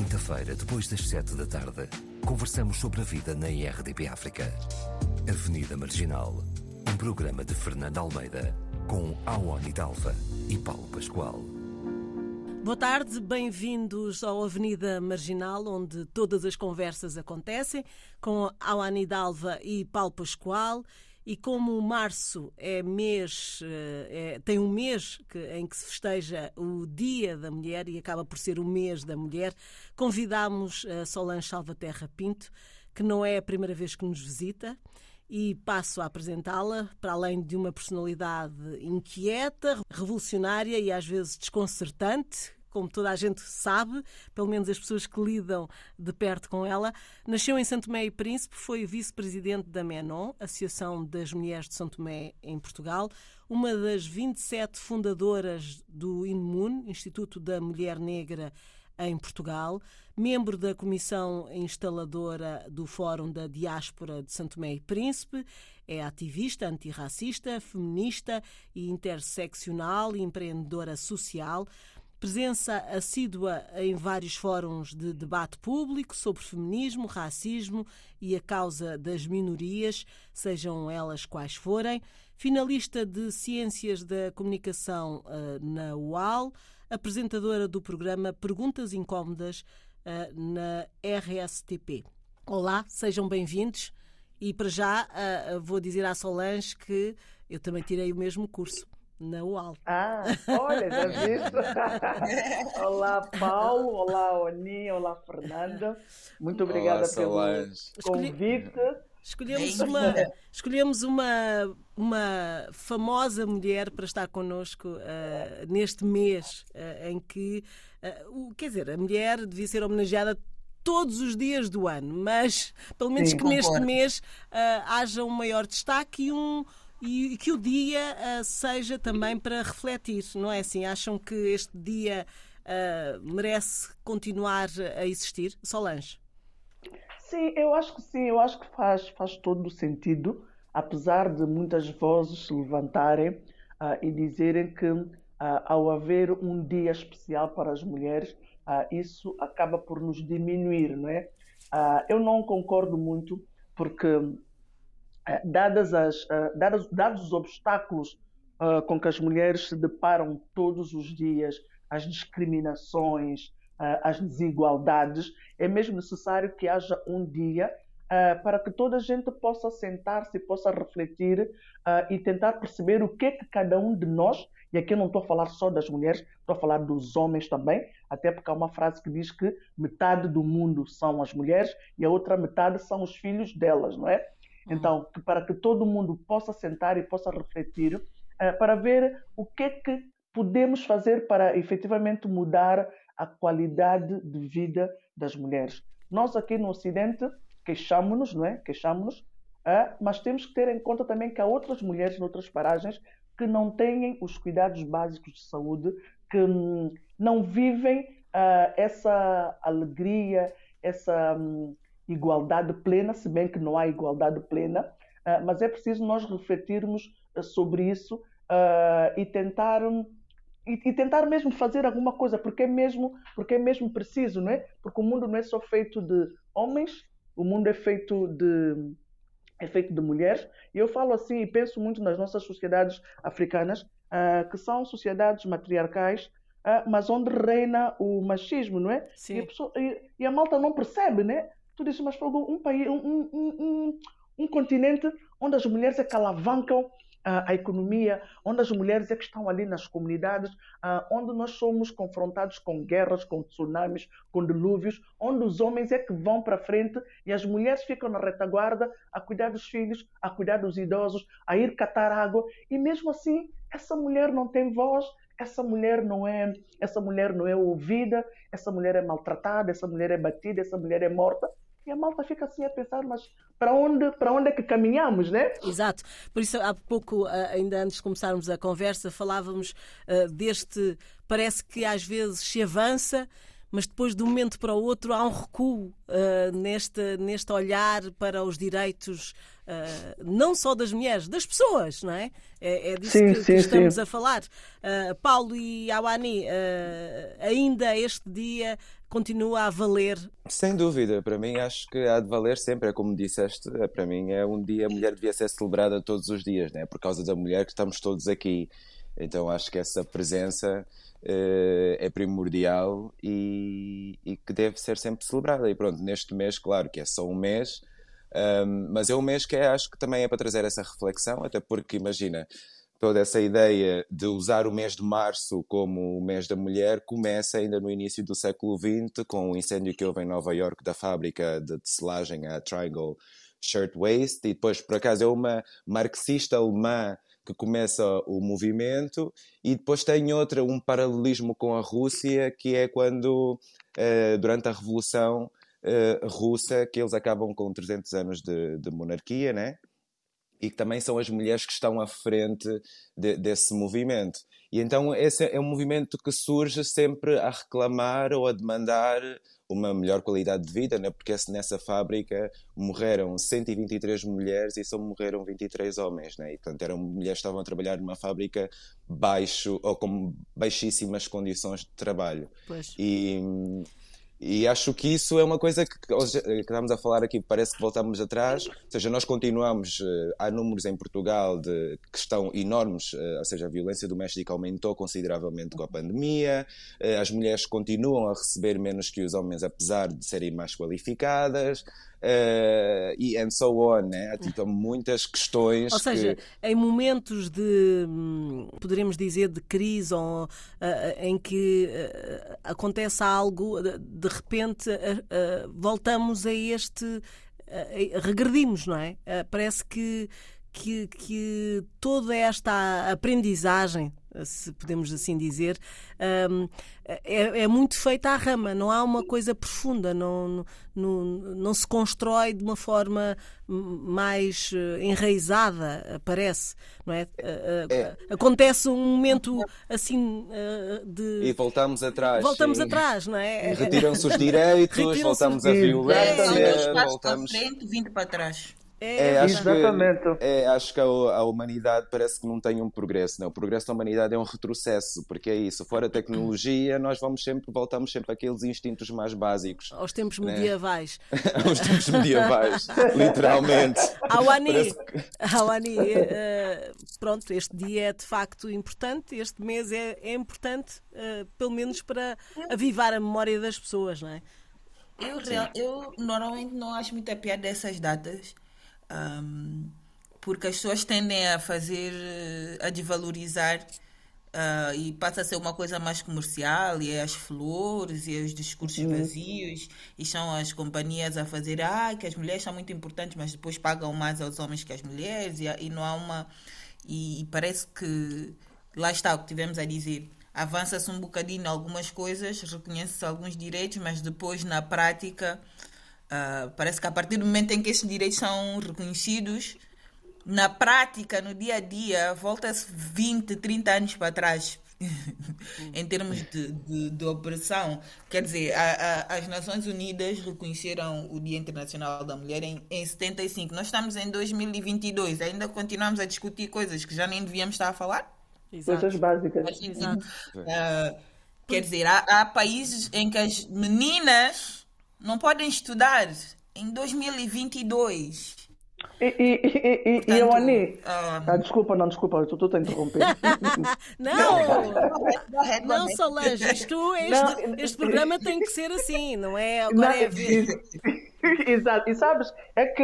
quinta-feira, depois das sete da tarde, conversamos sobre a vida na IRDP África. Avenida Marginal, um programa de Fernando Almeida, com Awani Dalva e Paulo Pascoal. Boa tarde, bem-vindos ao Avenida Marginal, onde todas as conversas acontecem, com Awani Dalva e Paulo Pascoal. E como março é mês, eh, é, tem um mês que, em que se festeja o Dia da Mulher e acaba por ser o mês da mulher, convidámos a Solange Salvaterra Pinto, que não é a primeira vez que nos visita, e passo a apresentá-la, para além de uma personalidade inquieta, revolucionária e às vezes desconcertante, como toda a gente sabe, pelo menos as pessoas que lidam de perto com ela. Nasceu em Santo Tomé e Príncipe, foi vice-presidente da MENON, Associação das Mulheres de São Tomé em Portugal, uma das 27 fundadoras do INMUN, Instituto da Mulher Negra em Portugal, membro da comissão instaladora do Fórum da Diáspora de Santo Tomé e Príncipe, é ativista antirracista, feminista e interseccional e empreendedora social presença assídua em vários fóruns de debate público sobre feminismo, racismo e a causa das minorias, sejam elas quais forem, finalista de Ciências da Comunicação uh, na UAL, apresentadora do programa Perguntas Incómodas uh, na RSTP. Olá, sejam bem-vindos. E para já uh, vou dizer à Solange que eu também tirei o mesmo curso na UAL. Ah, olha, já viste? olá, Paulo, olá, Oni, olá, Fernanda. Muito obrigada olá, pelo convite. Escolhemos uma, escolhemos uma, uma famosa mulher para estar connosco uh, neste mês uh, em que, uh, quer dizer, a mulher devia ser homenageada todos os dias do ano, mas pelo menos Sim, que concordo. neste mês haja um maior destaque e um, e que o dia uh, seja também para refletir, não é assim? Acham que este dia uh, merece continuar a existir? Solange? Sim, eu acho que sim, eu acho que faz, faz todo o sentido, apesar de muitas vozes se levantarem uh, e dizerem que ao haver um dia especial para as mulheres, isso acaba por nos diminuir, não é? eu não concordo muito, porque dadas as, eh, dados, dados os obstáculos uh, com que as mulheres se deparam todos os dias, as discriminações, uh, as desigualdades, é mesmo necessário que haja um dia uh, para que toda a gente possa sentar-se, possa refletir e tentar perceber o que é que cada um de nós, e aqui eu não estou a falar só das mulheres, estou a falar dos homens também, até porque há uma frase que diz que metade do mundo são as mulheres e a outra metade são os filhos delas, não é? Então, que para que todo mundo possa sentar e possa refletir uh, para ver o que é que podemos fazer para efetivamente mudar a qualidade de vida das mulheres. Nós aqui no Ocidente queixamos-nos, não é? Queixamos-nos, uh, mas temos que ter em conta também que há outras mulheres em outras paragens que não têm os cuidados básicos de saúde, que hum, não vivem uh, essa alegria, essa hum, igualdade plena, se bem que não há igualdade plena, uh, mas é preciso nós refletirmos uh, sobre isso uh, e tentar e, e, tentar mesmo fazer alguma coisa, porque é mesmo porque é mesmo preciso, não é? Porque o mundo não é só feito de homens, o mundo é feito de é feito de mulheres. E eu falo assim e penso muito nas nossas sociedades africanas, que são sociedades matriarcais, mas onde reina o machismo, não é? Sim. E a, pessoa, e, e a malta não percebe, né? Tu dizes, mas fogo, um país, um, um, um, um continente onde as mulheres é que alavancam a, a economia, onde as mulheres é que estão ali nas comunidades, uh, onde nós somos confrontados com guerras, com tsunamis, com dilúvios, onde os homens é que vão para frente e as mulheres ficam na retaguarda a cuidar dos filhos, a cuidar dos idosos, a ir catar água. E mesmo assim essa mulher não tem voz, essa mulher não é essa mulher não é ouvida, essa mulher é maltratada, essa mulher é batida, essa mulher é morta e a malta fica assim a pensar, mas para onde, para onde é que caminhamos, né? Exato. Por isso, há pouco, eh, ainda antes de começarmos a conversa, falávamos uh, deste. Parece que às vezes se avança, mas depois de um momento para o outro há um recuo uh, neste, neste olhar para os direitos uh, não só das mulheres, das pessoas, não é? É, é disso sim, que, sim, que, estamos sim. a falar. Uh, Paulo e Awani, ainda este dia continua a valer? Sem dúvida, para mim acho que há de valer sempre, é como disseste, é, para mim é um dia, a mulher devia ser celebrada todos os dias, né? por causa da mulher que estamos todos aqui. Então acho que essa presença uh, é primordial e, e, que deve ser sempre celebrada. E pronto, neste mês, claro que é só um mês, um, mas é um mês que é, acho que também é para trazer essa reflexão, até porque imagina, toda essa ideia de usar o mês de março como o mês da mulher começa ainda no início do século XX, com o incêndio que houve em Nova York da fábrica de tecelagem a Triangle Shirtwaist, e depois, por acaso, é uma marxista alemã que começa o movimento, e depois tem outra, um paralelismo com a Rússia, que é quando, uh, durante a Revolução uh, Russa, que eles acabam com 300 anos de, de monarquia, né? E que também são as mulheres que estão à frente de, desse movimento. E então esse é um movimento que surge sempre a reclamar ou a demandar uma melhor qualidade de vida, né? porque nessa fábrica morreram 123 mulheres e só morreram 23 homens. Né? E, portanto, eram mulheres que estavam a trabalhar numa fábrica baixo ou com baixíssimas condições de trabalho. Pois. E, e acho que isso é uma coisa que, que estamos a falar aqui, parece que voltamos atrás. Ou seja, nós continuamos, eh, há números em Portugal de, que estão enormes, eh, ou seja, a violência doméstica aumentou consideravelmente com a pandemia, eh, as mulheres continuam a receber menos que os homens, apesar de serem mais qualificadas uh, e and so on, né? Então, muitas questões. Ou seja, que... em momentos de, hum, poderíamos dizer, de crise ou uh, em que uh, acontece algo, de, de repente voltamos a este. regredimos, não é? parece que que, que toda esta aprendizagem, se podemos assim dizer, um, é, é, muito feita à rama, não há uma coisa profunda, não, não, não se constrói de uma forma mais eh, enraizada, parece, não é? Eh, eh, é. Acontece um momento assim de. E voltamos atrás. Voltamos sim. atrás, não é? Retiram-se os direitos, Retiram voltamos à violência. É, voltamos... para frente, vindo para trás. É, é, acho Exatamente. Que, é, acho que a, a, humanidade parece que não tem um progresso. Não? O progresso da humanidade é um retrocesso, porque é isso. Fora a tecnologia, nós vamos sempre, voltamos sempre àqueles instintos mais básicos. Aos tempos né? medievais. Aos tempos medievais, literalmente. Awani, que... Awani uh, pronto, este dia é de facto importante, este mês é, é importante, uh, pelo menos para avivar a memória das pessoas, não é? Eu, real, eu normalmente não acho muita piada dessas datas um, porque as pessoas tendem a fazer, a desvalorizar uh, e passa a ser uma coisa mais comercial e é as flores e os discursos uhum. vazios e são as companhias a fazer ah, que as mulheres são muito importantes, mas depois pagam mais aos homens que as mulheres e, e não há uma... E, e parece que, lá está o que tivemos a dizer, avança-se um bocadinho algumas coisas, reconhece-se alguns direitos, mas depois na prática Uh, parece que a partir do momento em que esses direitos são reconhecidos, na prática, no dia a dia, volta-se 20, 30 anos para trás. em termos de, de, de, opressão. Quer dizer, a, a, as Nações Unidas reconheceram o Dia Internacional da Mulher em, em 75. Nós estamos em 2022, ainda continuamos a discutir coisas que já nem devíamos estar a falar. Coisas básicas. Exato. Uh, quer dizer, há, há países em que as meninas não podem estudar em 2022. E, e, e, Portanto, e Ani, uh... ah, desculpa, não, desculpa, eu estou a interromper. não, não, Solange, isto, este, não, este programa tem que ser assim, não é? Agora não, é ver. Exato, e sabes, é que,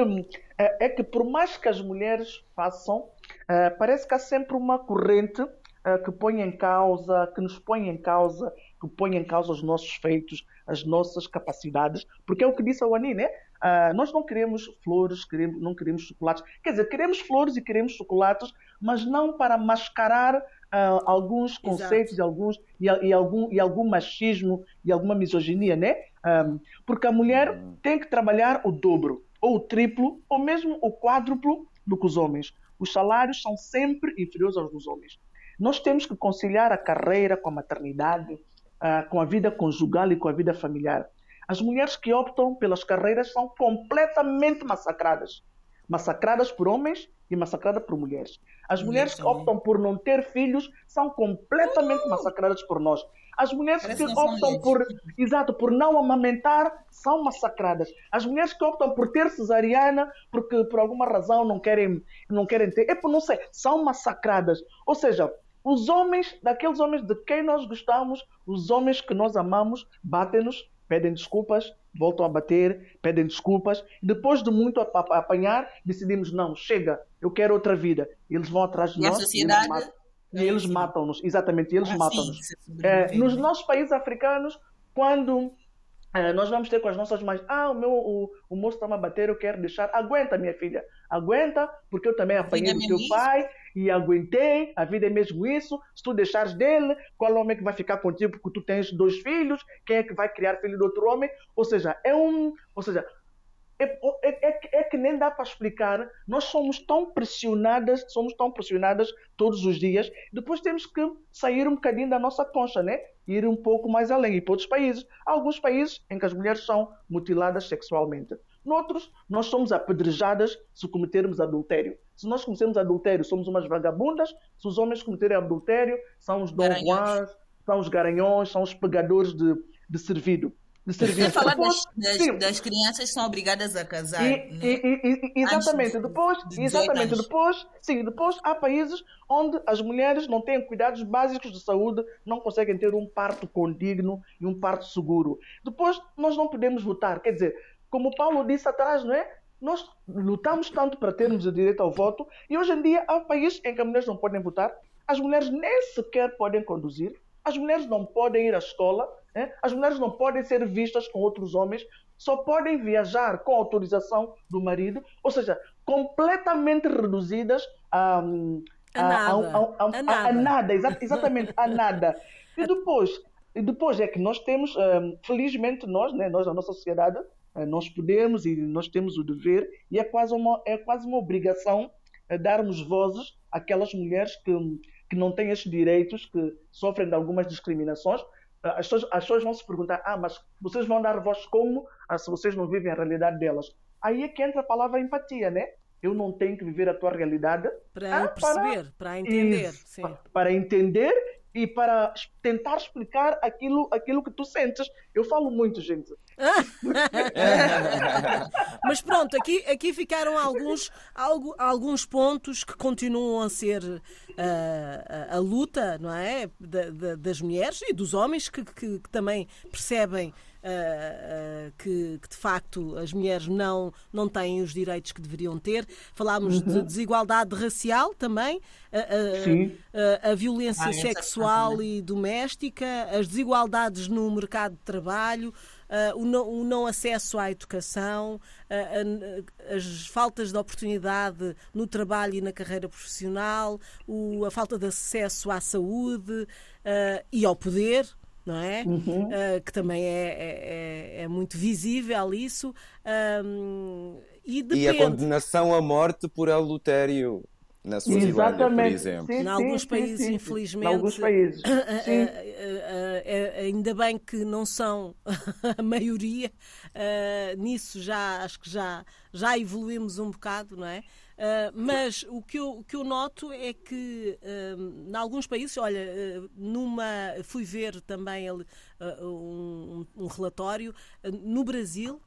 é, é que por mais que as mulheres façam, uh, parece que há sempre uma corrente uh, que põe em causa, que nos põe em causa, que põe em causa os nossos feitos, as nossas capacidades, porque é o que disse a Wani, né? Uh, nós não queremos flores, queremos, não queremos chocolates. Quer dizer, queremos flores e queremos chocolates, mas não para mascarar uh, alguns conceitos e, alguns, e, e, algum, e algum machismo e alguma misoginia, né? Um, ah, porque a mulher uhum. tem que trabalhar o dobro, ou o triplo, ou mesmo o quádruplo do que os homens. Os salários são sempre inferiores aos dos homens. Nós temos que conciliar a carreira com a maternidade, uh, com a vida conjugal e com a vida familiar. As mulheres que optam pelas carreiras são completamente massacradas. Massacradas por homens e massacradas por mulheres. As mulheres que optam por não ter filhos são completamente uh! massacradas por nós. As mulheres Parece que optam por, exato, por não amamentar são massacradas. As mulheres que optam por ter cesariana porque por alguma razão não querem, não querem ter, é por não sei, são massacradas. Ou seja, os homens, daqueles homens de quem nós gostamos, os homens que nós amamos, batem-nos, pedem desculpas, voltam a bater, pedem desculpas. Depois de muito apanhar, decidimos: não, chega, eu quero outra vida. Eles vão atrás de e nós. A sociedade e eles matam-nos, exatamente, eles ah, matam-nos. É, nos nossos países africanos, quando é, nós vamos ter com as nossas mães, ah, o meu o, o moço está-me a bater, eu quero deixar. Aguenta, minha filha, aguenta, porque eu também apanhei do teu pai e aguentei, a vida é mesmo isso. Se tu deixares dele, qual homem é que vai ficar contigo porque tu tens dois filhos? Quem é que vai criar filho de outro homem? Ou seja, é um. Ou seja, é, é, é, é, que nem dá para explicar. Nós somos tão pressionadas, somos tão pressionadas todos os dias. Depois temos que sair um bocadinho da nossa concha, né? Ir um pouco mais além. E para outros países, há alguns países em que as mulheres são mutiladas sexualmente. Noutros, nós somos apedrejadas se cometermos adultério. Se nós cometermos adultério, somos umas vagabundas. Se os homens cometerem adultério, são os Dom Juans, são os garanhões, são os pegadores de, de servido de serviço. falar depois, das, das, das, crianças que são obrigadas a casar. E, né? e, e, exatamente. depois, de exatamente. Anos. Depois, sim, depois há países onde as mulheres não têm cuidados básicos de saúde, não conseguem ter um parto condigno e um parto seguro. Depois, nós não podemos votar. Quer dizer, como Paulo disse atrás, não é? Nós lutamos tanto para termos o direito ao voto e hoje em dia há países em que as mulheres não podem votar, as mulheres nem sequer podem conduzir, as mulheres não podem ir à escola, né? As mulheres não podem ser vistas com outros homens, só podem viajar com autorização do marido, ou seja, completamente reduzidas a, a, a, nada. a, nada. nada, exatamente, a nada. E depois, e depois é que nós temos, um, felizmente nós, né, nós, a nossa sociedade, nós podemos e nós temos o dever, e é quase uma, é quase uma obrigação eh, darmos vozes àquelas mulheres que, que não têm estes direitos, que sofrem de algumas discriminações, as pessoas, as pessoas vão se perguntar: ah, mas vocês vão dar voz como ah, se vocês não vivem a realidade delas? Aí é que entra a palavra empatia, né? Eu não tenho que viver a tua realidade para ah, perceber, para, para entender. Isso, para entender e para tentar explicar aquilo, aquilo que tu sentes. Eu falo muito, gente. Mas pronto, aqui, aqui ficaram alguns, algo, alguns pontos que continuam a ser uh, a, a, luta não é? Da, da, das mulheres e dos homens que, que, que também percebem uh, que, que, de facto as mulheres não, não têm os direitos que deveriam ter. Falámos uhum. de desigualdade racial também, a, a, a violência ah, sexual e doméstica, as desigualdades no mercado de trabalho. Uh, o, não, o, não, acesso à educação, uh, as faltas de oportunidade no trabalho e na carreira profissional, o, a falta de acesso à saúde uh, e ao poder não é? Uhum. Uh, que também é, é, é, é, muito visível isso. Um, e, depende... e a condenação à morte por adultério na sua por exemplo. Sim, em alguns sim, países, sim, infelizmente. Em alguns países. ainda bem que não são a maioria. Nisso já acho que já, já evoluímos um bocado, não é? Uh, mas o que, eu, o que eu noto é que uh, em alguns países, olha, uh, numa fui ver também ele, um, um, relatório, no Brasil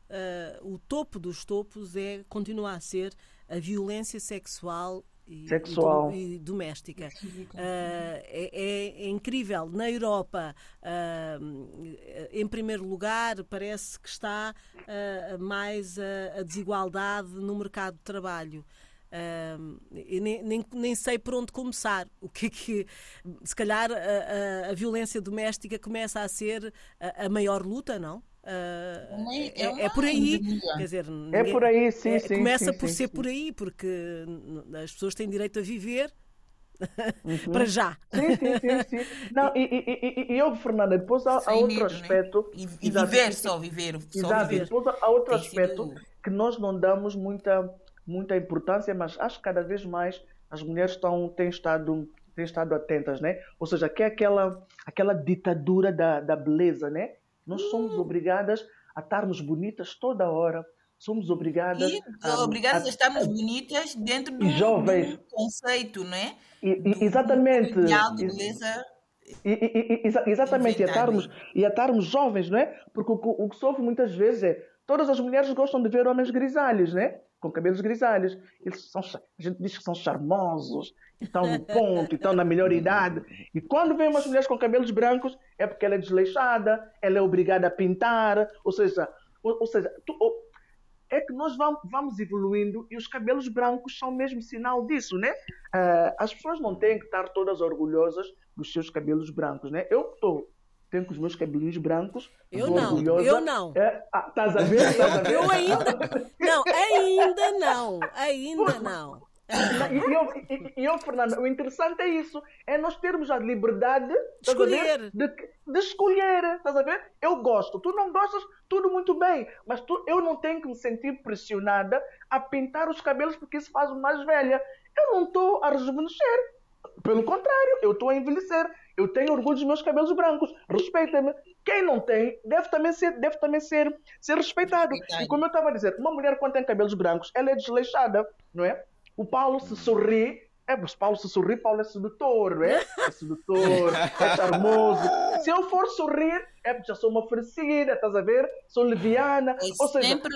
o topo dos topos é continua a ser a violência sexual e, sexual e, e doméstica. Uh, é, é, é, incrível. Na Europa, uh, em primeiro lugar, parece que está uh, mais a, a, desigualdade no mercado de trabalho. Uh, nem, nem, nem, sei por onde começar. O que é que. Se calhar a, a, a violência doméstica começa a ser a, a maior luta, não? Uh, é, é, é, por aí, quer dizer, é é por aí, sim, é, sim Começa sim, por sim, ser sim. por aí, porque as pessoas têm direito a viver uhum. para já. Sim, sim, sim. sim. Não, e, e, e, e eu, Fernanda, depois há, há outro medo, né? aspecto. Né? E, e viver só, viver. Só exato, viver. depois há outro Tem aspecto sido... que nós não damos muita, muita importância, mas acho que cada vez mais as mulheres estão, têm estado têm estado atentas, né? Ou seja, que é aquela, aquela ditadura da, da beleza, né? Nós somos hum. obrigadas a estarmos bonitas toda hora, somos obrigadas e, a, obrigadas a, a estarmos bonitas dentro do, jovens. do conceito, não é? E, e, exatamente. Do, do beleza e, exatamente, e a, estarmos, e a estarmos jovens, não é? Porque o, o, que sofre muitas vezes é todas as mulheres gostam de ver homens grisalhos, né? Com cabelos grisalhos. Eles são, a gente diz que são charmosos, estão no ponto, estão na melhor idade. E quando vem umas mulheres com cabelos brancos, é porque ela é desleixada, ela é obrigada a pintar, ou seja, ou, ou seja, tu, ou, é que nós vamos, vamos, evoluindo e os cabelos brancos são mesmo sinal disso, né? Uh, as pessoas não têm que estar todas orgulhosas dos seus cabelos brancos, né? Eu estou tenho com os meus cabelinhos brancos. Eu não, orgulhosa. eu não. É, ah, estás a ver? Estás a ver? Eu ainda. Não, ainda não. Ainda não. E eu, e, e eu, Fernanda, o interessante é isso: é nós termos a liberdade de escolher. De, de, escolher, estás a ver? Eu gosto, tu não gostas, tudo muito bem, mas tu, eu não tenho que me sentir pressionada a pintar os cabelos porque isso faz mais velha. Eu não estou a rejuvenescer. Pelo contrário, eu estou a envelhecer. Eu tenho orgulho dos meus cabelos brancos. Respeita-me. Quem não tem deve também ser, deve também ser, ser respeitado. E como eu estava a dizer, uma mulher quando tem cabelos brancos, ela é desleixada, não é? O Paulo se sorri. É, mas Paulo se sorri, Paulo é sedutor, não é? É sedutor, é charmoso. Se eu for sorrir, é porque já sou uma oferecida, estás a ver? Sou leviana. É Ou seja, sempre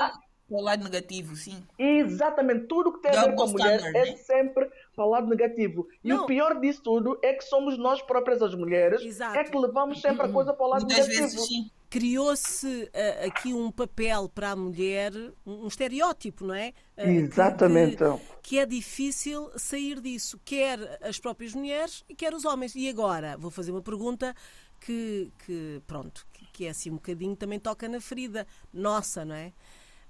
o lado negativo, sim. Exatamente. Tudo que tem a ver com a mulher é né? sempre para o lado negativo. E não. o pior disso tudo é que somos nós próprias as mulheres Exato. é que levamos sempre a coisa para o lado Muitas negativo. Vezes, sim. Criou-se uh, aqui um papel para a mulher, um, estereótipo, não é? Uh, Exatamente. Que, que, é difícil sair disso, quer as próprias mulheres e quer os homens. E agora, vou fazer uma pergunta que, que pronto, que, que é assim um bocadinho, também toca na ferida nossa, não é?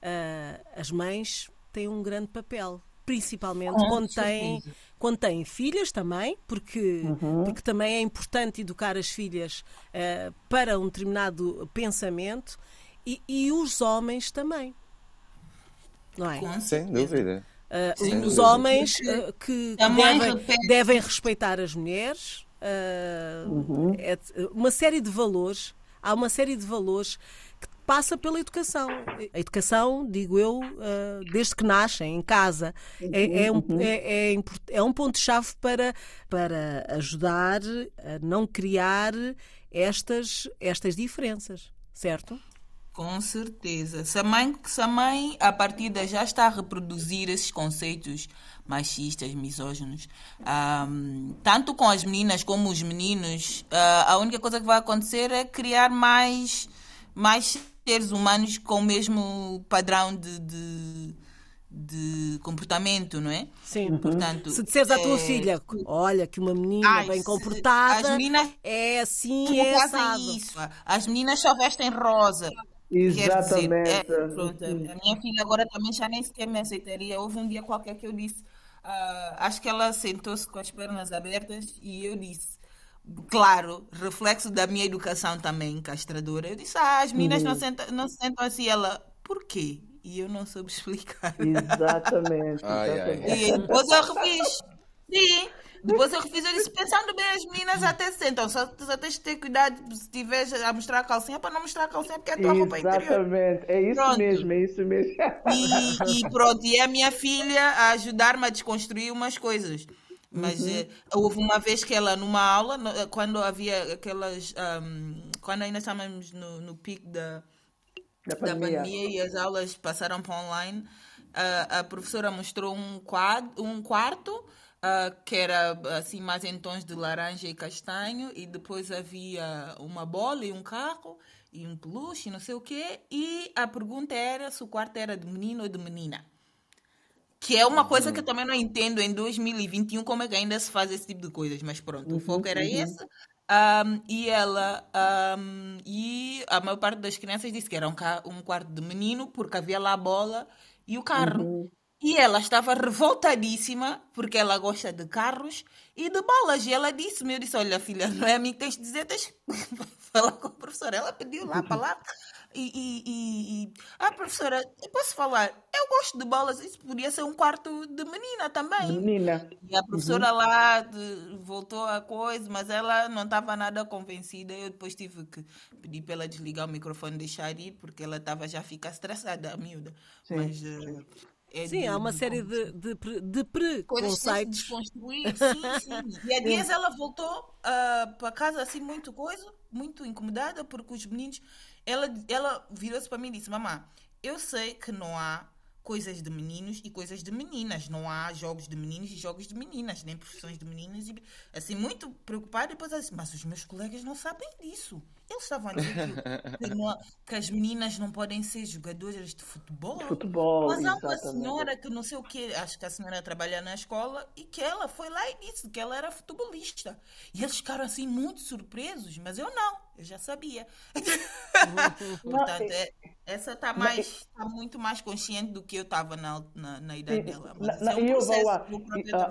Uh, as mães têm um grande papel principalmente quando, têm, quando têm filhas também, porque, uhum. porque também é importante educar as filhas uh, para um determinado pensamento e, e, os homens também. Não é? Sem dúvida. Uh, Sem os dúvida. homens uh, que, devem, devem, respeitar as mulheres, uhum. é, uma série de valores, há uma série de valores passa pela educação. A educação, digo eu, uh, desde que nascem, em casa, é, é, um, uhum. é, é, é um ponto-chave para, para ajudar a não criar estas, estas diferenças, certo? Com certeza. Se a, mãe, se a mãe, a partida, já está a reproduzir esses conceitos machistas, misóginos, um, tanto com as meninas como os meninos, uh, a única coisa que vai acontecer é criar mais, mais seres humanos com o mesmo padrão de, de, de comportamento, não é? Sim. Uhum. Portanto, se disseres à tua é... filha, olha que uma menina Ai, bem comportada, as meninas é assim, é fazem isso. As meninas só vestem rosa. Exatamente. Dizer, é, pronto, a minha filha agora também já nem sequer me aceitaria. Houve um dia qualquer que eu disse, uh, acho que ela sentou-se com as pernas abertas e eu disse claro, reflexo da minha educação também castradora. Eu disse, ah, as meninas uhum. não, sentam, não se sentam assim. Ela, por quê? E eu não soube explicar. Exatamente. ai, ai. E depois eu refiz. Sim. Depois eu refiz, eu disse, pensando bem, as meninas até sentam, só, só tens de ter cuidado se estiveres a mostrar a calcinha para não mostrar a calcinha porque é a tua roupa interior. Exatamente, é isso pronto. mesmo, é isso mesmo. E, e pronto, e a minha filha a ajudar-me a desconstruir umas coisas. Mas uhum. eh, houve uma vez que ela, numa aula, no, eh, quando havia aquelas. Um, quando ainda estávamos no, no pico da, da, pandemia. da pandemia e as aulas passaram para online, a, a professora mostrou um, quadro, um quarto. Uh, que era assim mais em tons de laranja e castanho e depois havia uma bola e um carro e um peluche e não sei o quê e a pergunta era se o quarto era de menino ou de menina que é uma coisa que eu também não entendo em 2021 como é que ainda se faz esse tipo de coisas, mas pronto, uhum, o foco era uhum. esse. Um, e ela um, e a maior parte das crianças disse que era um, um, quarto de menino porque havia lá a bola e o carro. Uhum. E ela estava revoltadíssima porque ela gosta de carros e de bolas. E ela disse-me, eu disse, olha filha, não é a mim que tens de dizer, tens de falar com a professora. Ela pediu lá a palavra. E, e, e. Ah, professora, eu posso falar? Eu gosto de bolas. Isso podia ser um quarto de menina também. Menina. E a professora uhum. lá de, voltou a coisa, mas ela não estava nada convencida. Eu depois tive que pedir para ela desligar o microfone e deixar ir, porque ela estava já a ficar estressada, a miúda. Sim. Mas. Uh, é sim, de, há uma de, série de, de, de preconceitos. desconstruir, sim, sim. E a Dias ela voltou uh, para casa assim muito coisa, muito incomodada, porque os meninos ela, ela virou-se para mim e disse: Mamã, eu sei que não há coisas de meninos e coisas de meninas. Não há jogos de meninos e jogos de meninas, nem profissões de meninas. E, assim, muito preocupada. E depois disse, mas os meus colegas não sabem disso. Eles estavam a dizer que, que, não, que, as meninas não podem ser jogadoras de futebol. Futebol, Mas há uma senhora que não sei o que, acho que a senhora trabalha na escola, e que ela foi lá e disse que ela era futebolista. E eles ficaram assim muito surpresos, mas eu não, eu já sabia. Portanto, é, essa está mais tá muito mais consciente do que eu estava na, na, na, idade dela. Mas na, é um eu vou a,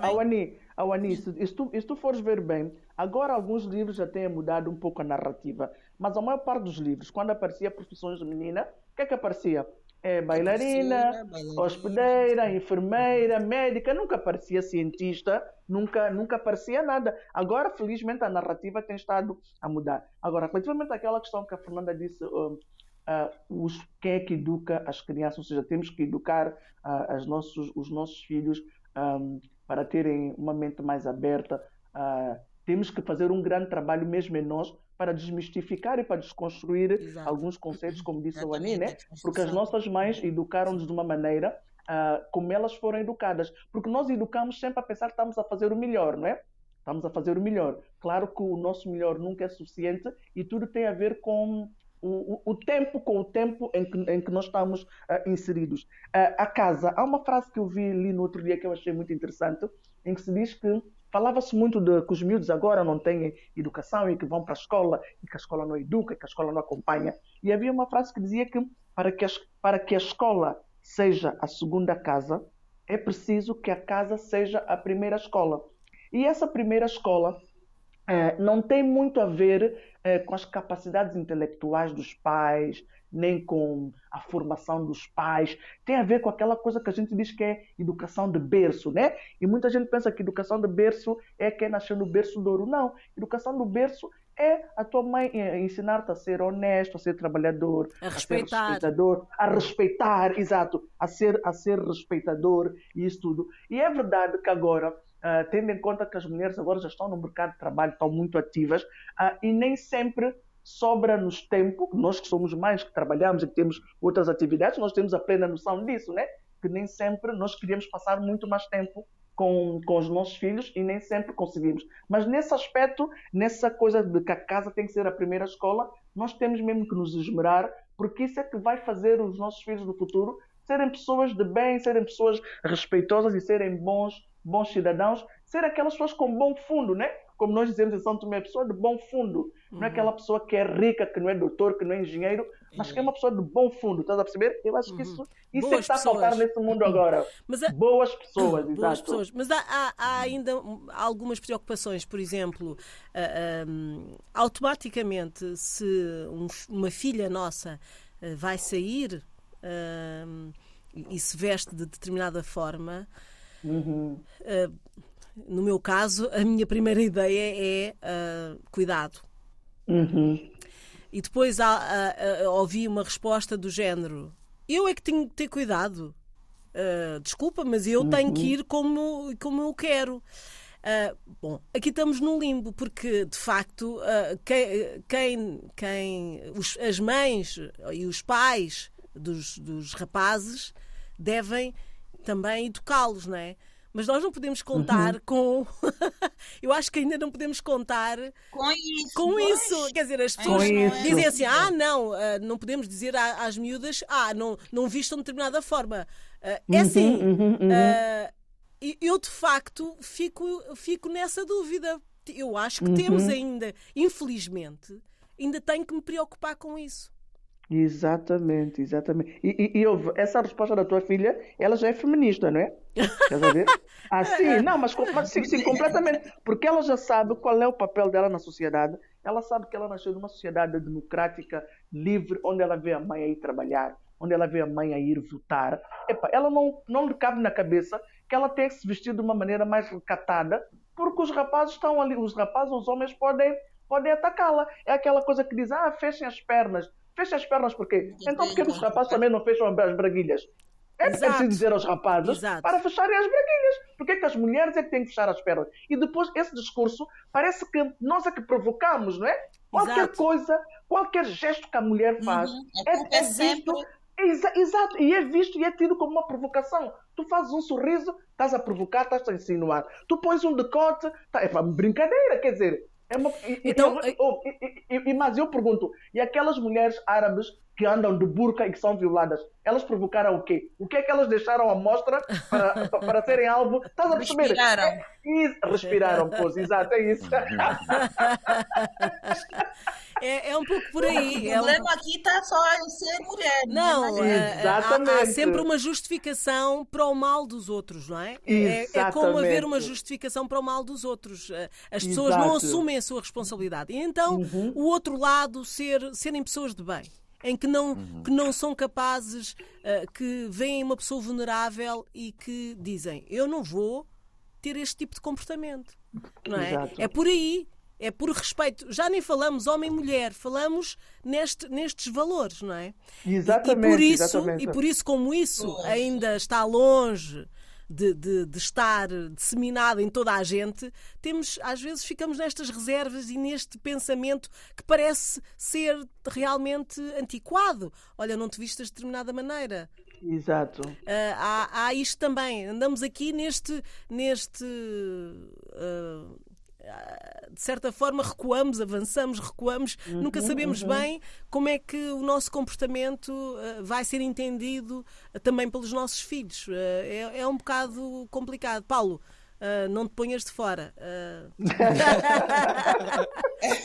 Awani, Awani, se, se, tu, se tu fores ver bem, agora alguns livros já têm mudado um pouco a narrativa. Mas a maior parte dos livros, quando aparecia profissões de menina, o que é que aparecia? É, bailarina, bailarina, hospedeira, enfermeira, médica, nunca aparecia cientista, nunca, nunca aparecia nada. Agora, felizmente, a narrativa tem estado a mudar. Agora, relativamente àquela questão que a Fernanda disse, uh, uh, os, quem é que educa as crianças, ou seja, temos que educar uh, as nossos, os nossos filhos um, para terem uma mente mais aberta. Uh, temos que fazer um grande trabalho mesmo em nós para desmistificar e para desconstruir Exato. alguns conceitos, como disse a Ani, né? Porque as nossas mães educaram-nos de uma maneira uh, como elas foram educadas. Porque nós educamos sempre a pensar que estamos a fazer o melhor, não é? Estamos a fazer o melhor. Claro que o nosso melhor nunca é suficiente e tudo tem a ver com o, o, tempo com o tempo em que, em que nós estamos uh, inseridos. Uh, a casa, há uma frase que eu vi ali no outro dia que eu achei muito interessante, em que se diz que Falava-se muito de que os miúdos agora não têm educação e que vão para a escola e que a escola não educa, que a escola não acompanha. E havia uma frase que dizia que para que a, para que a escola seja a segunda casa, é preciso que a casa seja a primeira escola. E essa primeira escola eh, não tem muito a ver eh, com as capacidades intelectuais dos pais, nem com a formação dos pais. Tem a ver com aquela coisa que a gente diz que é educação de berço, né? E muita gente pensa que educação de berço é quem nasceu no berço de ouro. Não. Educação do berço é a tua mãe eh, ensinar-te a ser honesto, a ser trabalhador, a, respeitar. a ser respeitador, a respeitar, exato, a ser, a ser respeitador e isso tudo. E é verdade que agora, uh, tendo em conta que as mulheres agora já estão no mercado de trabalho, estão muito ativas, uh, e nem sempre sobra-nos tempo, nós que somos mães, que trabalhamos e que temos outras atividades, nós temos a plena noção disso, né? Que nem sempre nós queríamos passar muito mais tempo com, com os nossos filhos e nem sempre conseguimos. Mas nesse aspecto, nessa coisa de que a casa tem que ser a primeira escola, nós temos mesmo que nos esmerar, porque isso é que vai fazer os nossos filhos no futuro serem pessoas de bem, serem pessoas respeitosas e serem bons, bons cidadãos, ser aquelas pessoas com bom fundo, né? como nós dizemos em São Tomé, pessoa de bom fundo. Uhum. Não é uhum. aquela pessoa que é rica, que não é doutor, que não é engenheiro, mas que é uma pessoa de bom fundo. Estás a perceber? Eu acho que isso, uhum. isso é que está pessoas. a faltar nesse mundo agora. Há... Boas pessoas, Boas exato. Pessoas. Mas há, há, há, ainda algumas preocupações, por exemplo, uh, um, automaticamente, se um, uma filha nossa uh, vai sair uh, e se veste de determinada forma. Uhum no meu caso, a minha primeira ideia é uh, cuidado. Uhum. E depois uh, uh, ouvi uma resposta do género: eu é que tenho que ter cuidado. desculpa, mas eu uhum. tenho que uhum. ir como, como eu quero. Uh, bom, aqui estamos num limbo, porque de facto uh, quem, quem, quem os, as mães e os pais dos, dos rapazes devem também educá-los, não é? Mas nós não podemos contar uhum. com. eu acho que ainda não podemos contar com isso. Com isso. Quer dizer, as pessoas dizem assim: ah, não, uh, não podemos dizer às miúdas, ah, não, não vistam de determinada forma. Uh, é assim. Uhum, uhum, uh, eu, de facto, fico, fico nessa dúvida. Eu acho que temos ainda, infelizmente, ainda tenho que me preocupar com isso. Exatamente, exatamente. E, e, e essa resposta da tua filha, ela já é feminista, não é? Quer ver? Ah, sim, não, mas, mas sim, sim, completamente. Porque ela já sabe qual é o papel dela na sociedade ela sabe que ela nasceu numa sociedade democrática, livre, onde ela vê a mãe a ir trabalhar, onde ela vê a mãe a ir votar. Epa, ela não, não lhe cabe na cabeça que ela tem que se vestir de uma maneira mais recatada, porque os rapazes estão ali, os rapazes, os homens podem, podem atacá-la. É aquela coisa que diz, ah, fechem as pernas. Fechem as pernas por quê? Então por que os rapazes também não fecham as braguilhas? É preciso dizer aos rapazes Exato. para fecharem as braguilhas. Por que as mulheres é que têm que fechar as pernas? E depois esse discurso parece que nós é que provocamos, não é? Qualquer Exato. coisa, qualquer gesto que a mulher faz uhum. é, é, é visto Exato, e é visto e é tido como uma provocação. Tu fazes um sorriso, estás a provocar, estás a insinuar. Tu pões um decote, tá, é brincadeira, quer dizer. É uma, então, e, oh, e, e, mas eu pergunto, e aquelas mulheres árabes que andam de burca e que são violadas, elas provocaram o quê? O que é que elas deixaram à mostra para, para, para serem alvo? Estás a perceber? Respiraram. É, respiraram, pois, exato, é isso. É, é um pouco por aí. O problema é um... aqui está só em ser mulher. Não, não é, Exatamente. Há, há, sempre uma justificação para o mal dos outros, não é? É, é, como haver uma justificação para o mal dos outros. As pessoas Exato. não assumem a sua responsabilidade. E então uhum. o outro lado ser, serem pessoas de bem em que não, uhum. que não são capazes, uh, que veem uma pessoa vulnerável e que dizem: Eu não vou ter este tipo de comportamento. Não é? Exato. é por aí. É por respeito. Já nem falamos homem-mulher, falamos neste, nestes valores, não é? Exatamente. E, por isso, exatamente. e por isso, como isso ainda está longe de, de, de, estar disseminado em toda a gente, temos, às vezes ficamos nestas reservas e neste pensamento que parece ser realmente antiquado. Olha, não te vistas de determinada maneira. Exato. Uh, há, há isto também. Andamos aqui neste. neste uh, de certa forma recuamos, avançamos, recuamos, uhum, nunca sabemos uhum. bem como é que o nosso comportamento uh, vai ser entendido uh, também pelos nossos filhos. Uh, é, é, um bocado complicado. Paulo, Uh, não te ponhas de fora. Uh...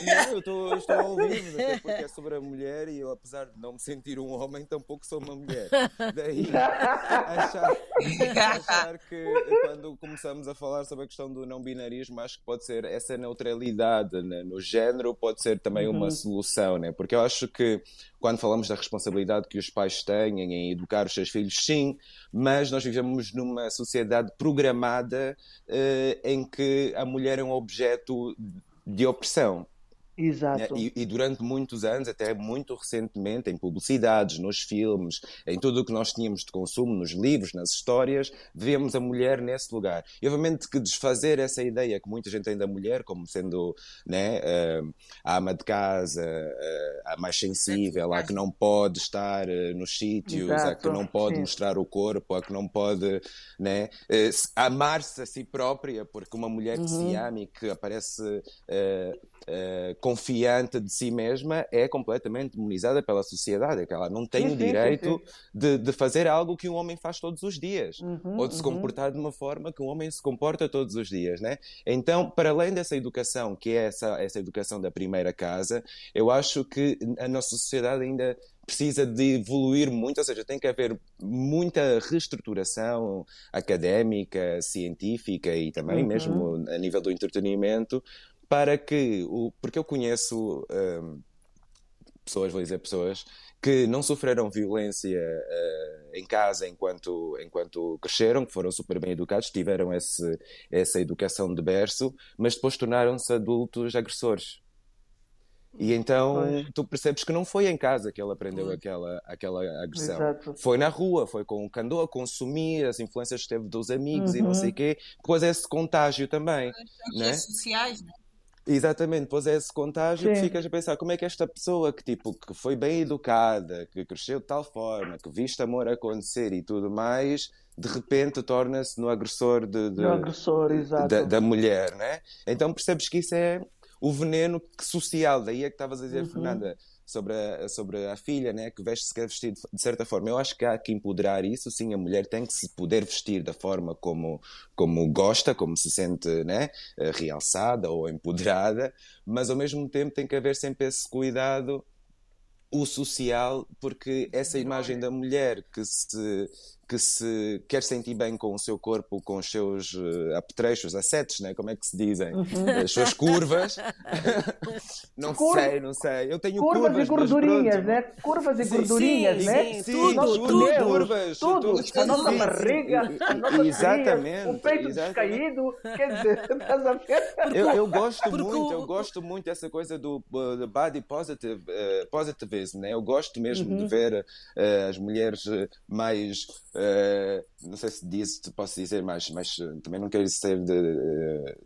não, eu tô, estou a ouvir, até porque é sobre a mulher e eu, apesar de não me sentir um homem, tampouco sou uma mulher. Daí achar, achar que quando começamos a falar sobre a questão do não binarismo, acho que pode ser essa neutralidade né, no género, pode ser também uhum. uma solução, né? porque eu acho que quando falamos da responsabilidade que os pais têm em educar os seus filhos, sim, mas nós vivemos numa sociedade programada uh, em que a mulher é um objeto de opressão. Exato. E, e, durante muitos anos, até muito recentemente, em publicidades, nos filmes, em tudo o que nós tínhamos de consumo, nos livros, nas histórias, vemos a mulher nesse lugar. E obviamente que desfazer essa ideia que muita gente tem da mulher como sendo né, uh, a ama de casa, uh, a mais sensível, a que não pode estar uh, nos sítios, Exato. a que não pode Sim. mostrar o corpo, a que não pode né, amar-se a si própria, porque uma mulher que uhum. se ama e que aparece uh, confiante de si mesma é completamente demonizada pela sociedade, é que ela não tem sim, o direito sim, sim, de, de, fazer algo que um homem faz todos os dias, uhum, ou de se uhum. comportar de uma forma que um homem se comporta todos os dias, né? Então, para além dessa educação, que é essa, essa educação da primeira casa, eu acho que a nossa sociedade ainda precisa de evoluir muito, ou seja, tem que haver muita reestruturação académica, científica e também uhum. mesmo a nível do entretenimento para que o. Porque eu conheço um, pessoas, vou dizer pessoas, que não sofreram violência uh, em casa enquanto, enquanto cresceram, que foram super bem educados, tiveram esse, essa educação de berço, mas depois tornaram-se adultos agressores. E então tu percebes que não foi em casa que ele aprendeu aquela, aquela agressão. Exato. Foi na rua, foi com o que andou a consumir, as influências que teve dos amigos uhum. e não sei o quê. Depois esse contágio também. As né? sociais, né? Exatamente, depois é esse contágio Sim. que ficas a pensar como é que esta pessoa que tipo que foi bem educada, que cresceu de tal forma, que viste amor acontecer e tudo mais, de repente torna-se no agressor de, de no agressor, da, da, mulher, né? Então percebes que isso é o veneno social, daí é que estavas a dizer, uhum. Fernanda, sobre a, sobre a filha, né, que veste-se quer vestir de, de, certa forma. Eu acho que há que empoderar isso, sim, a mulher tem que se poder vestir da forma como, como gosta, como se sente né, eh, realçada ou empoderada, mas ao mesmo tempo tem que haver sempre esse cuidado o social, porque essa imagem da mulher que se que se quer sentir bem com o seu corpo, com os seus uh, apetrechos, assetos, né? como é que se dizem? Uhum. As suas curvas. não Cur... sei, não sei. Eu tenho curvas, curvas e gordurinhas, né? Curvas e sim, gordurinhas, sim, né? Sim, tudo, tudo, tudo. Curvas, tudo. tudo. A nossa barriga, a nossa exatamente, o peito descaído, quer dizer, estás a ver? Eu, eu gosto muito, eu gosto muito dessa coisa do, do body positive, uh, positivism, né? Eu gosto mesmo uhum. de ver uh, as mulheres mais Uh, não sei se diz, posso dizer, mas, mas também não quero ser de.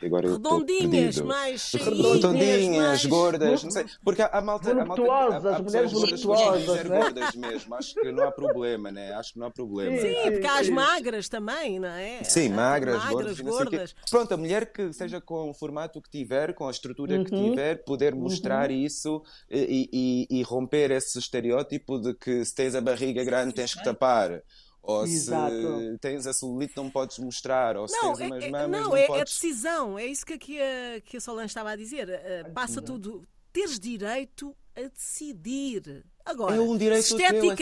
De agora redondinhas, mais redondinhas, mais... gordas, não sei. Porque a malta. Malta há, há mulheres voluptuosas. né? gordas mesmo, acho que não há problema, né? Acho que não há problema. Sim, sim porque há as magras também, não é? Sim, magras, magras gordas. gordas. Pronto, a mulher que seja com o formato que tiver, com a estrutura uhum. que tiver, poder mostrar uhum. isso e, e, e romper esse estereótipo de que se tens a barriga grande tens que tapar. Ou Exato. se tens a celulite não podes mostrar, ou se não, tens umas é, mamas não, não é, podes... é decisão, é isso que aqui a, que a Solange estava a dizer. Uh, passa tudo, teres direito a decidir. Agora, é um direito esteticamente,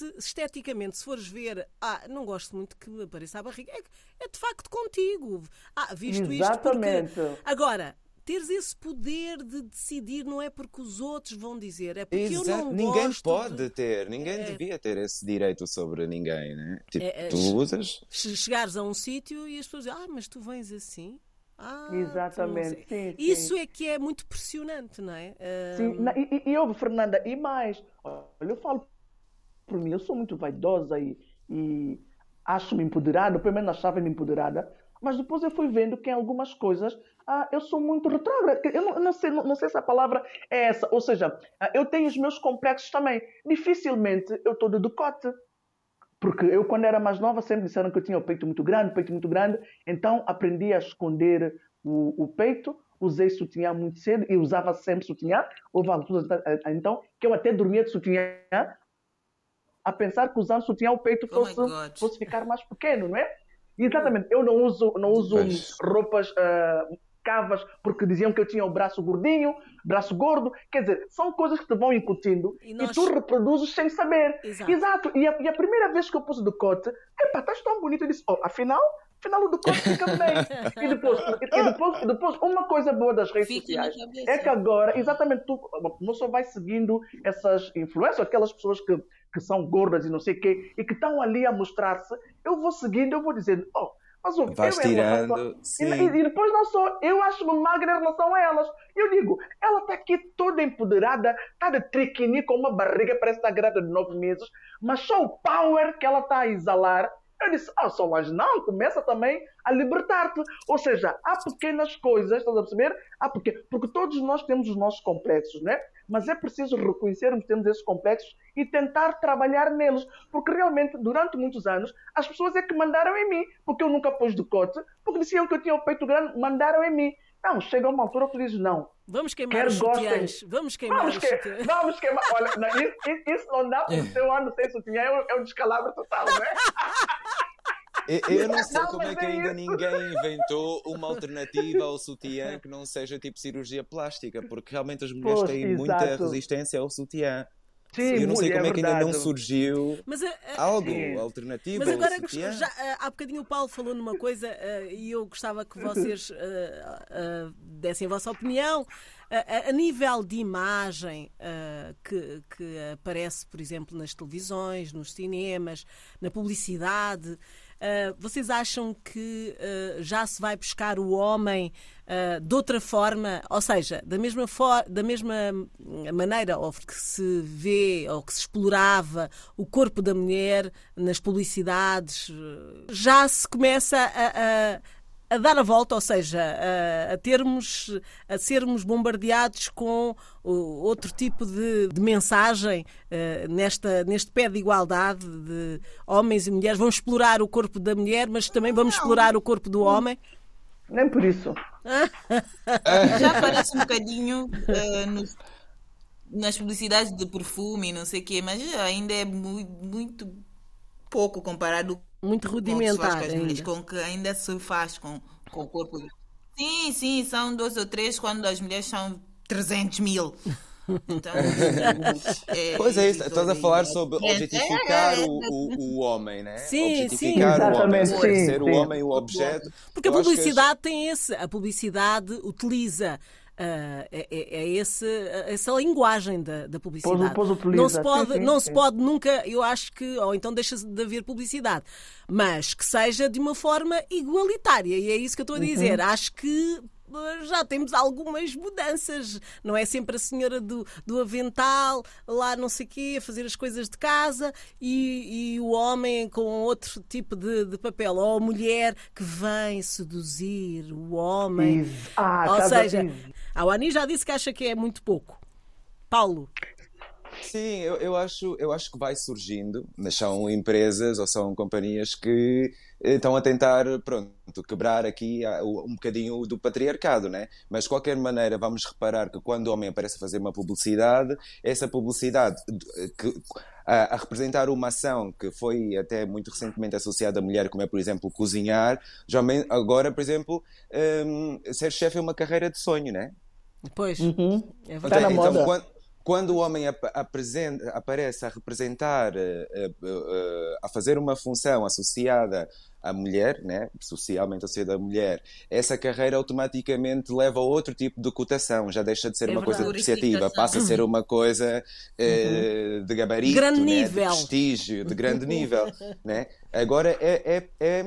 teu, é sempre... esteticamente, se fores ver, ah, não gosto muito que apareça a barriga, é, é de facto contigo. Ah, visto Exatamente. isto porque... Agora, teres esse poder de decidir não é porque os outros vão dizer, é porque Exato. eu não Ninguém pode de... ter, ninguém é... devia ter esse direito sobre ninguém, né? Tipo, é, é, tu usas. Chegares a um sítio e as pessoas dizem, ah, mas tu vens assim. Ah, Exatamente. Sim, Isso sim. é que é muito pressionante, não é? Sim, um... e, e, e Fernanda, e mais, olha, eu falo por mim, eu sou muito vaidosa e, e acho-me empoderada, pelo menos achava-me empoderada, mas depois eu fui vendo que em algumas coisas ah, eu sou muito retrógrada. Eu não, não, sei, não, não, sei se a palavra é essa. Ou seja, ah, eu tenho os meus complexos também. Dificilmente eu estou de decote. Porque eu, quando era mais nova, sempre disseram que eu tinha o peito muito grande, peito muito grande. Então aprendi a esconder o, o peito. Usei sutiã muito cedo e usava sempre sutiã. Houve alturas, então, que eu até dormia de sutiã a pensar que usando sutiã o peito oh fosse, oh fosse ficar mais pequeno, não é? Exatamente, eu não uso, não uso roupas uh, cavas porque diziam que eu tinha o braço gordinho, braço gordo. Quer dizer, são coisas que te vão incutindo e, nós... e tu reproduzes sem saber. Exato. Exato. E, a, e, a, primeira vez que eu pus o decote, epá, estás tão bonito. Eu disse, oh, afinal, afinal o decote fica bem. e, depois, e, depois, depois, uma coisa boa das redes Fique sociais é que agora, exatamente, tu não só vai seguindo essas influências, aquelas pessoas que, que são gordas e não sei o quê, e que estão ali a mostrar-se, eu vou seguindo, eu vou dizendo, oh, mas o Vais tirando. E, e, depois não sou, eu acho-me magra em relação a elas. Eu digo, ela está aqui toda empoderada, está de triquini com uma barriga, parece estar grávida de nove meses, mas só o power que ela está a exalar. Eu disse, ah, Solange, não, começa também a libertar-te. Ou seja, há pequenas coisas, estás a perceber? Há porque, porque todos nós temos os nossos complexos, né? Mas é preciso reconhecermos que temos esses complexos e tentar trabalhar neles. Porque realmente, durante muitos anos, as pessoas é que mandaram em mim. Porque eu nunca pus decote, porque diziam que eu tinha o peito grande, mandaram em mim. Não, chega uma altura que tu dizes não. Vamos queimar os sutiãs. Vamos queimar vamos os sutiãs. Vamos queimar. Olha, não, isso, isso, não dá porque eu ando sem sutiã, é, é um descalabro total, não é? Eu não sei como é que ainda ninguém inventou uma alternativa ao sutiã que não seja tipo cirurgia plástica, porque realmente as mulheres Poxa, têm exato. muita resistência ao sutiã. Sim, eu não sei como é, é que ainda não surgiu mas, uh, algo sim. alternativo. Mas agora, já, uh, há bocadinho o Paulo falou numa coisa uh, e eu gostava que vocês dessem a vossa opinião. A, a, nível de imagem que, que aparece, por exemplo, nas televisões, nos cinemas, na publicidade, Uh, vocês acham que uh, já se vai buscar o homem uh, de outra forma, ou seja, da mesma, da mesma maneira ou que se vê ou que se explorava o corpo da mulher nas publicidades, já se começa a, a a dar a volta, ou seja, a, a, termos, a sermos bombardeados com outro tipo de, de mensagem uh, nesta, neste pé de igualdade de homens e mulheres. Vamos explorar o corpo da mulher, mas também vamos explorar o corpo do homem. Nem por isso. Já parece um bocadinho uh, nos, nas publicidades de perfume e não sei o quê, mas ainda é muito, muito pouco comparado muito rudimentar com, mulheres, com que ainda se faz com, com o corpo. Sim, sim, são dois ou três quando as mulheres são 300 mil. Então, é, pois é, isso. estás a falar sobre objetificar o, o, o homem, né? Sim, objetificar sim. o homem, sim, ser sim. o homem o objeto. Porque a Eu publicidade tem esse, a publicidade utiliza é, é- é esse, essa linguagem da, da publicidade. Não se pode, sim, sim, não se sim. pode nunca, eu acho que, ou então deixa de haver publicidade, mas que seja de uma forma igualitária, e é isso que eu estou a dizer. Uhum. Acho que ah, já temos algumas mudanças. Não é sempre a senhora do, do avental, lá não sei quê, a fazer as coisas de casa e, e o homem com outro tipo de, de papel. Ou a mulher que vem seduzir o homem. Ah, Ou seja, a Wani já disse que acha que é muito pouco. Paulo, Sim, eu, eu, acho, eu acho que vai surgindo, mas são empresas ou são companhias que eh, estão a tentar, pronto, quebrar aqui ah, um bocadinho do patriarcado, né? Mas de qualquer maneira, vamos reparar que quando o homem aparece a fazer uma publicidade, essa publicidade eh, que, a, a representar uma ação que foi até muito recentemente associada à mulher, como é, por exemplo, cozinhar, já agora, por exemplo, hum, ser chefe é uma carreira de sonho, né? pois, Uhum. é Tá verdade. na então, moda. quando, quando o homem ap- aparece a representar, eh, eh, eh, a fazer uma função associada à mulher, né, socialmente associada à mulher, essa carreira automaticamente leva a outro tipo de cotação, já deixa de ser É uma coisa verdade. depreciativa, Glorificação. passa a ser uma coisa eh, de gabarito, Grande né, nível. de prestígio, de grande nível. né? Agora é, é, é,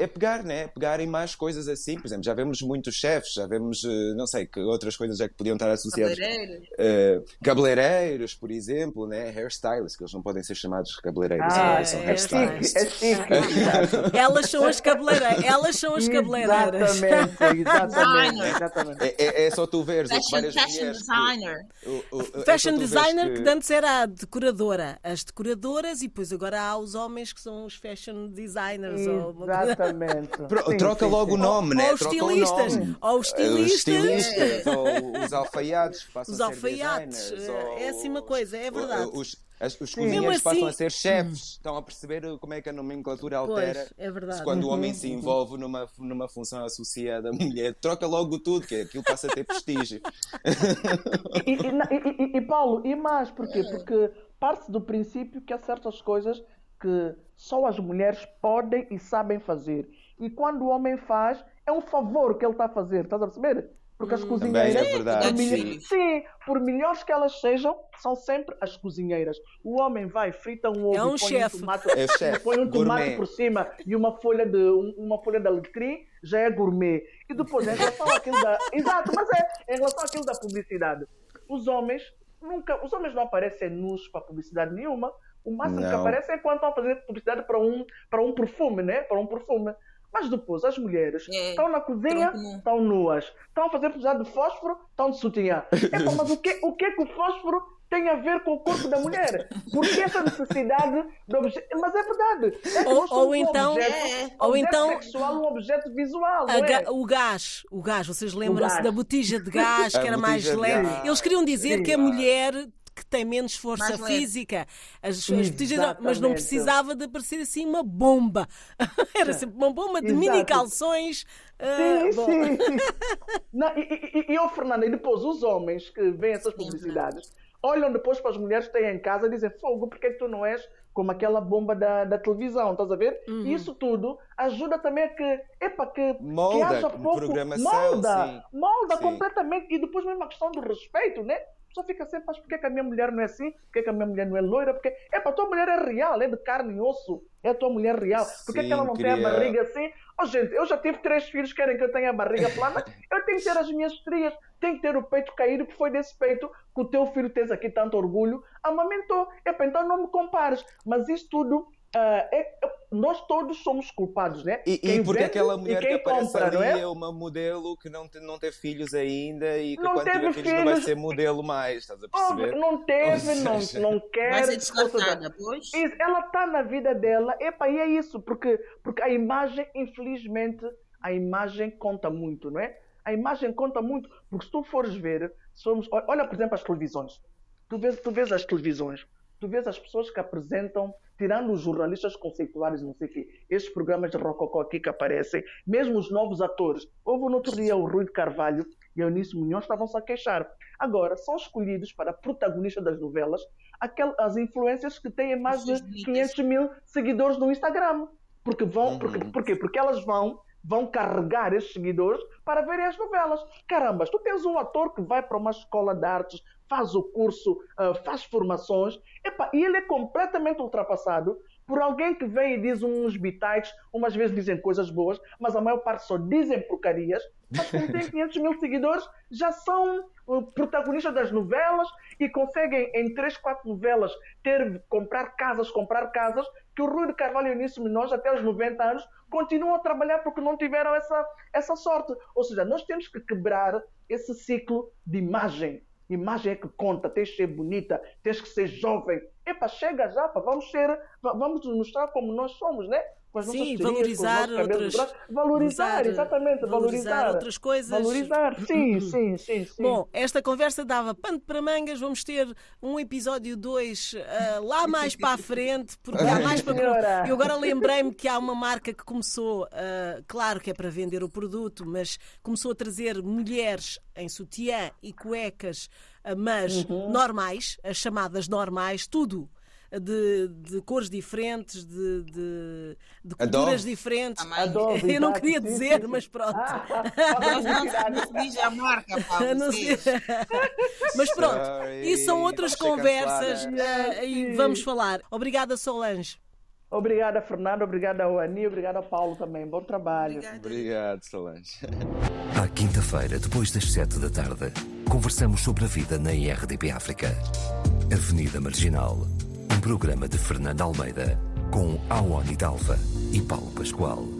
é pegar, né? pegar em mais coisas assim, por exemplo, já vemos muitos chefes, já vemos, eh, não sei, que outras coisas é que podiam estar associadas Cabeleireiros. Uh, cabeleireiros, por exemplo, né? hairstylists, que eles não podem ser chamados cabeleireiros, Ah, é, são é, hairstylists. É chique. Elas são as cabeleireiras. Elas são as cabeleireiras. Exatamente, exatamente. Exatamente. É, é- é só tu veres o Fashion, várias fashion designer. o- o- é só Fashion designer que- que... antes era a decoradora. As decoradoras e depois agora há os homens que são os fashion designers. ou uma coisa- Exatamente. Pro- Sim, troca sim, logo sim. o nome, né? Ou os Troca o estilistas. nome. Ou os Os estilistas. estilistas, ou os alfaiates que passam Os a ser alfaiates, designers, é- ou assim uma os- coisa, é verdade. Os, as- os cozinheiros passam a assim- ser chefes, estão a perceber como é que a nomenclatura altera. Pois, é verdade. Quando o homem se envolve numa, numa função associada à mulher, troca logo tudo, que aquilo passa a ter prestígio. E, e- e- e, Paulo, e mais, porquê? Porque parte do princípio que há certas coisas que só as mulheres podem e sabem fazer. E quando o homem faz, é um favor que ele está a fazer, estás a perceber? Porque as Também cozinheiras, é verdade, por milho- sim. sim, por melhores que elas sejam, são sempre as cozinheiras. O homem vai, frita um ovo, É um e põe chefe. um tomate, É o chefe, põe um tomate por cima e uma folha de um- uma folha de alecrim, já é gourmet. E depois, em relação àquilo da. Exato, mas é, em relação àquilo da publicidade. Os homens nunca. Os homens não aparecem nus para publicidade nenhuma. O máximo que Não. aparece é quando estão a fazer publicidade para um, para um perfume, né? Para um perfume. Mas depois, as mulheres É, estão na cozinha, estão nuas. Estão a fazer publicidade de fósforo, estão de sutiã. Epa, mas o que, o que é que o fósforo tem a ver com o corpo da mulher? Por que essa necessidade de objeto? Mas é verdade. É que Ou- ou um então- objeto, É, é. Ou objeto então- sexual, um objeto visual, A não ga- é? o gás, o gás, vocês lembram-se da botija de gás, A que era mais leve. Eles queriam dizer Sim. que a mulher que tem menos força física, as, as mas não precisava de parecer assim uma bomba. Era sempre uma bomba de Exato. mini calções. ah, Sim, bom. sim. Não, e, e, e, e, oh, Fernanda, e depois os homens que veem essas publicidades olham depois para as mulheres que têm em casa e dizem: Fogo, por que tu não és como aquela bomba da, da televisão? Estás a ver? Uhum. E isso tudo ajuda também a que, epa, que, que Molda, haja pouco. programação, molda, sim. molda Sim. completamente. E depois mesmo a questão do respeito, né? A pessoa fica sempre, mas por que, que a minha mulher não é assim? Por que, que a minha mulher não é loira? Porque, epa, a tua mulher é real, é de carne e osso. É a tua mulher real. Por que, que ela não tem a queria- barriga assim? Oh, gente, eu já tive três filhos, querem que eu tenha a barriga plana. Eu tenho que ter as minhas estrias, tenho que ter o peito caído, porque foi desse peito que o teu filho tens aqui tanto orgulho, amamentou. Epa, então não me compares. Mas isso tudo, ah, é- nós todos somos culpados, né? E, e Quem porque vende aquela e mulher que aparece compra, ali é? é? uma modelo que não, te- não teve filhos ainda e que Não quando tiver teve filhos, não vai filhos. ser modelo mais, estás a Oh, perceber? não teve, não, não quer. Vai ser descartada, pois. Isso, ela está na vida dela, epa, e é isso, porque, porque a imagem, infelizmente, a imagem conta muito, não é? A imagem conta muito, porque se tu fores ver, somos, olha, por exemplo, as televisões. Tu vês, tu vês as televisões. tu vês as pessoas que apresentam, tirando os jornalistas conceituados, não sei o quê, estes programas de rococó aqui que aparecem, mesmo os novos atores. Houve no outro dia o Rui de Carvalho e a Eunice Munhoz estavam-se a queixar. Agora, são escolhidos para protagonista das novelas as influências que têm mais de 500 mil seguidores no Instagram. Porque vão, porque, uhum. porque, porque elas vão vão carregar esses seguidores para verem as novelas. Caramba, tu tens um ator que vai para uma escola de artes, faz o curso, uh, faz formações, epa, e ele é completamente ultrapassado por alguém que vem e diz uns bitites, umas vezes dizem coisas boas, mas a maior parte só dizem porcarias, mas como tem 500 mil seguidores, já são uh, protagonistas das novelas e conseguem em 3, 4 novelas ter, comprar casas, comprar casas, que o Rui de Carvalho e o Início Menor, até os 90 anos, continuam a trabalhar porque não tiveram essa, essa sorte. Ou seja, nós temos que quebrar esse ciclo de imagem. Imagem é que conta, tens que ser bonita, tens que ser jovem. Epa, chega já, vamos ser, vamos nos mostrar como nós somos, né? Com as Sim, valorizar outras... Valorizar, exatamente, valorizar, valorizar. outras coisas. Valorizar, sim, sim, sim, sim. Bom, esta conversa dava pano para mangas, vamos ter um episódio 2 uh, ah, lá mais para a frente, porque há mais para... Eu agora lembrei-me que há uma marca que começou, uh, claro que é para vender o produto, mas começou a trazer mulheres em sutiã e cuecas, uh, mas uhum. normais, as chamadas normais, tudo de, de cores diferentes, de, de, de culturas diferentes. Adobe, Eu não queria dizer, mas pronto. não se diz a marca, Mas pronto, isso são outras conversas uh, e vamos falar. Obrigada, Solange. Obrigada, Fernando. Obrigada, Ani. Obrigada, Paulo também. Bom trabalho. Obrigada. Obrigado, Solange. À quinta-feira, depois das sete da tarde, conversamos sobre a vida na IRDP África. Avenida Marginal um programa de Fernando Almeida com Awani Dalva e Paulo Pascoal.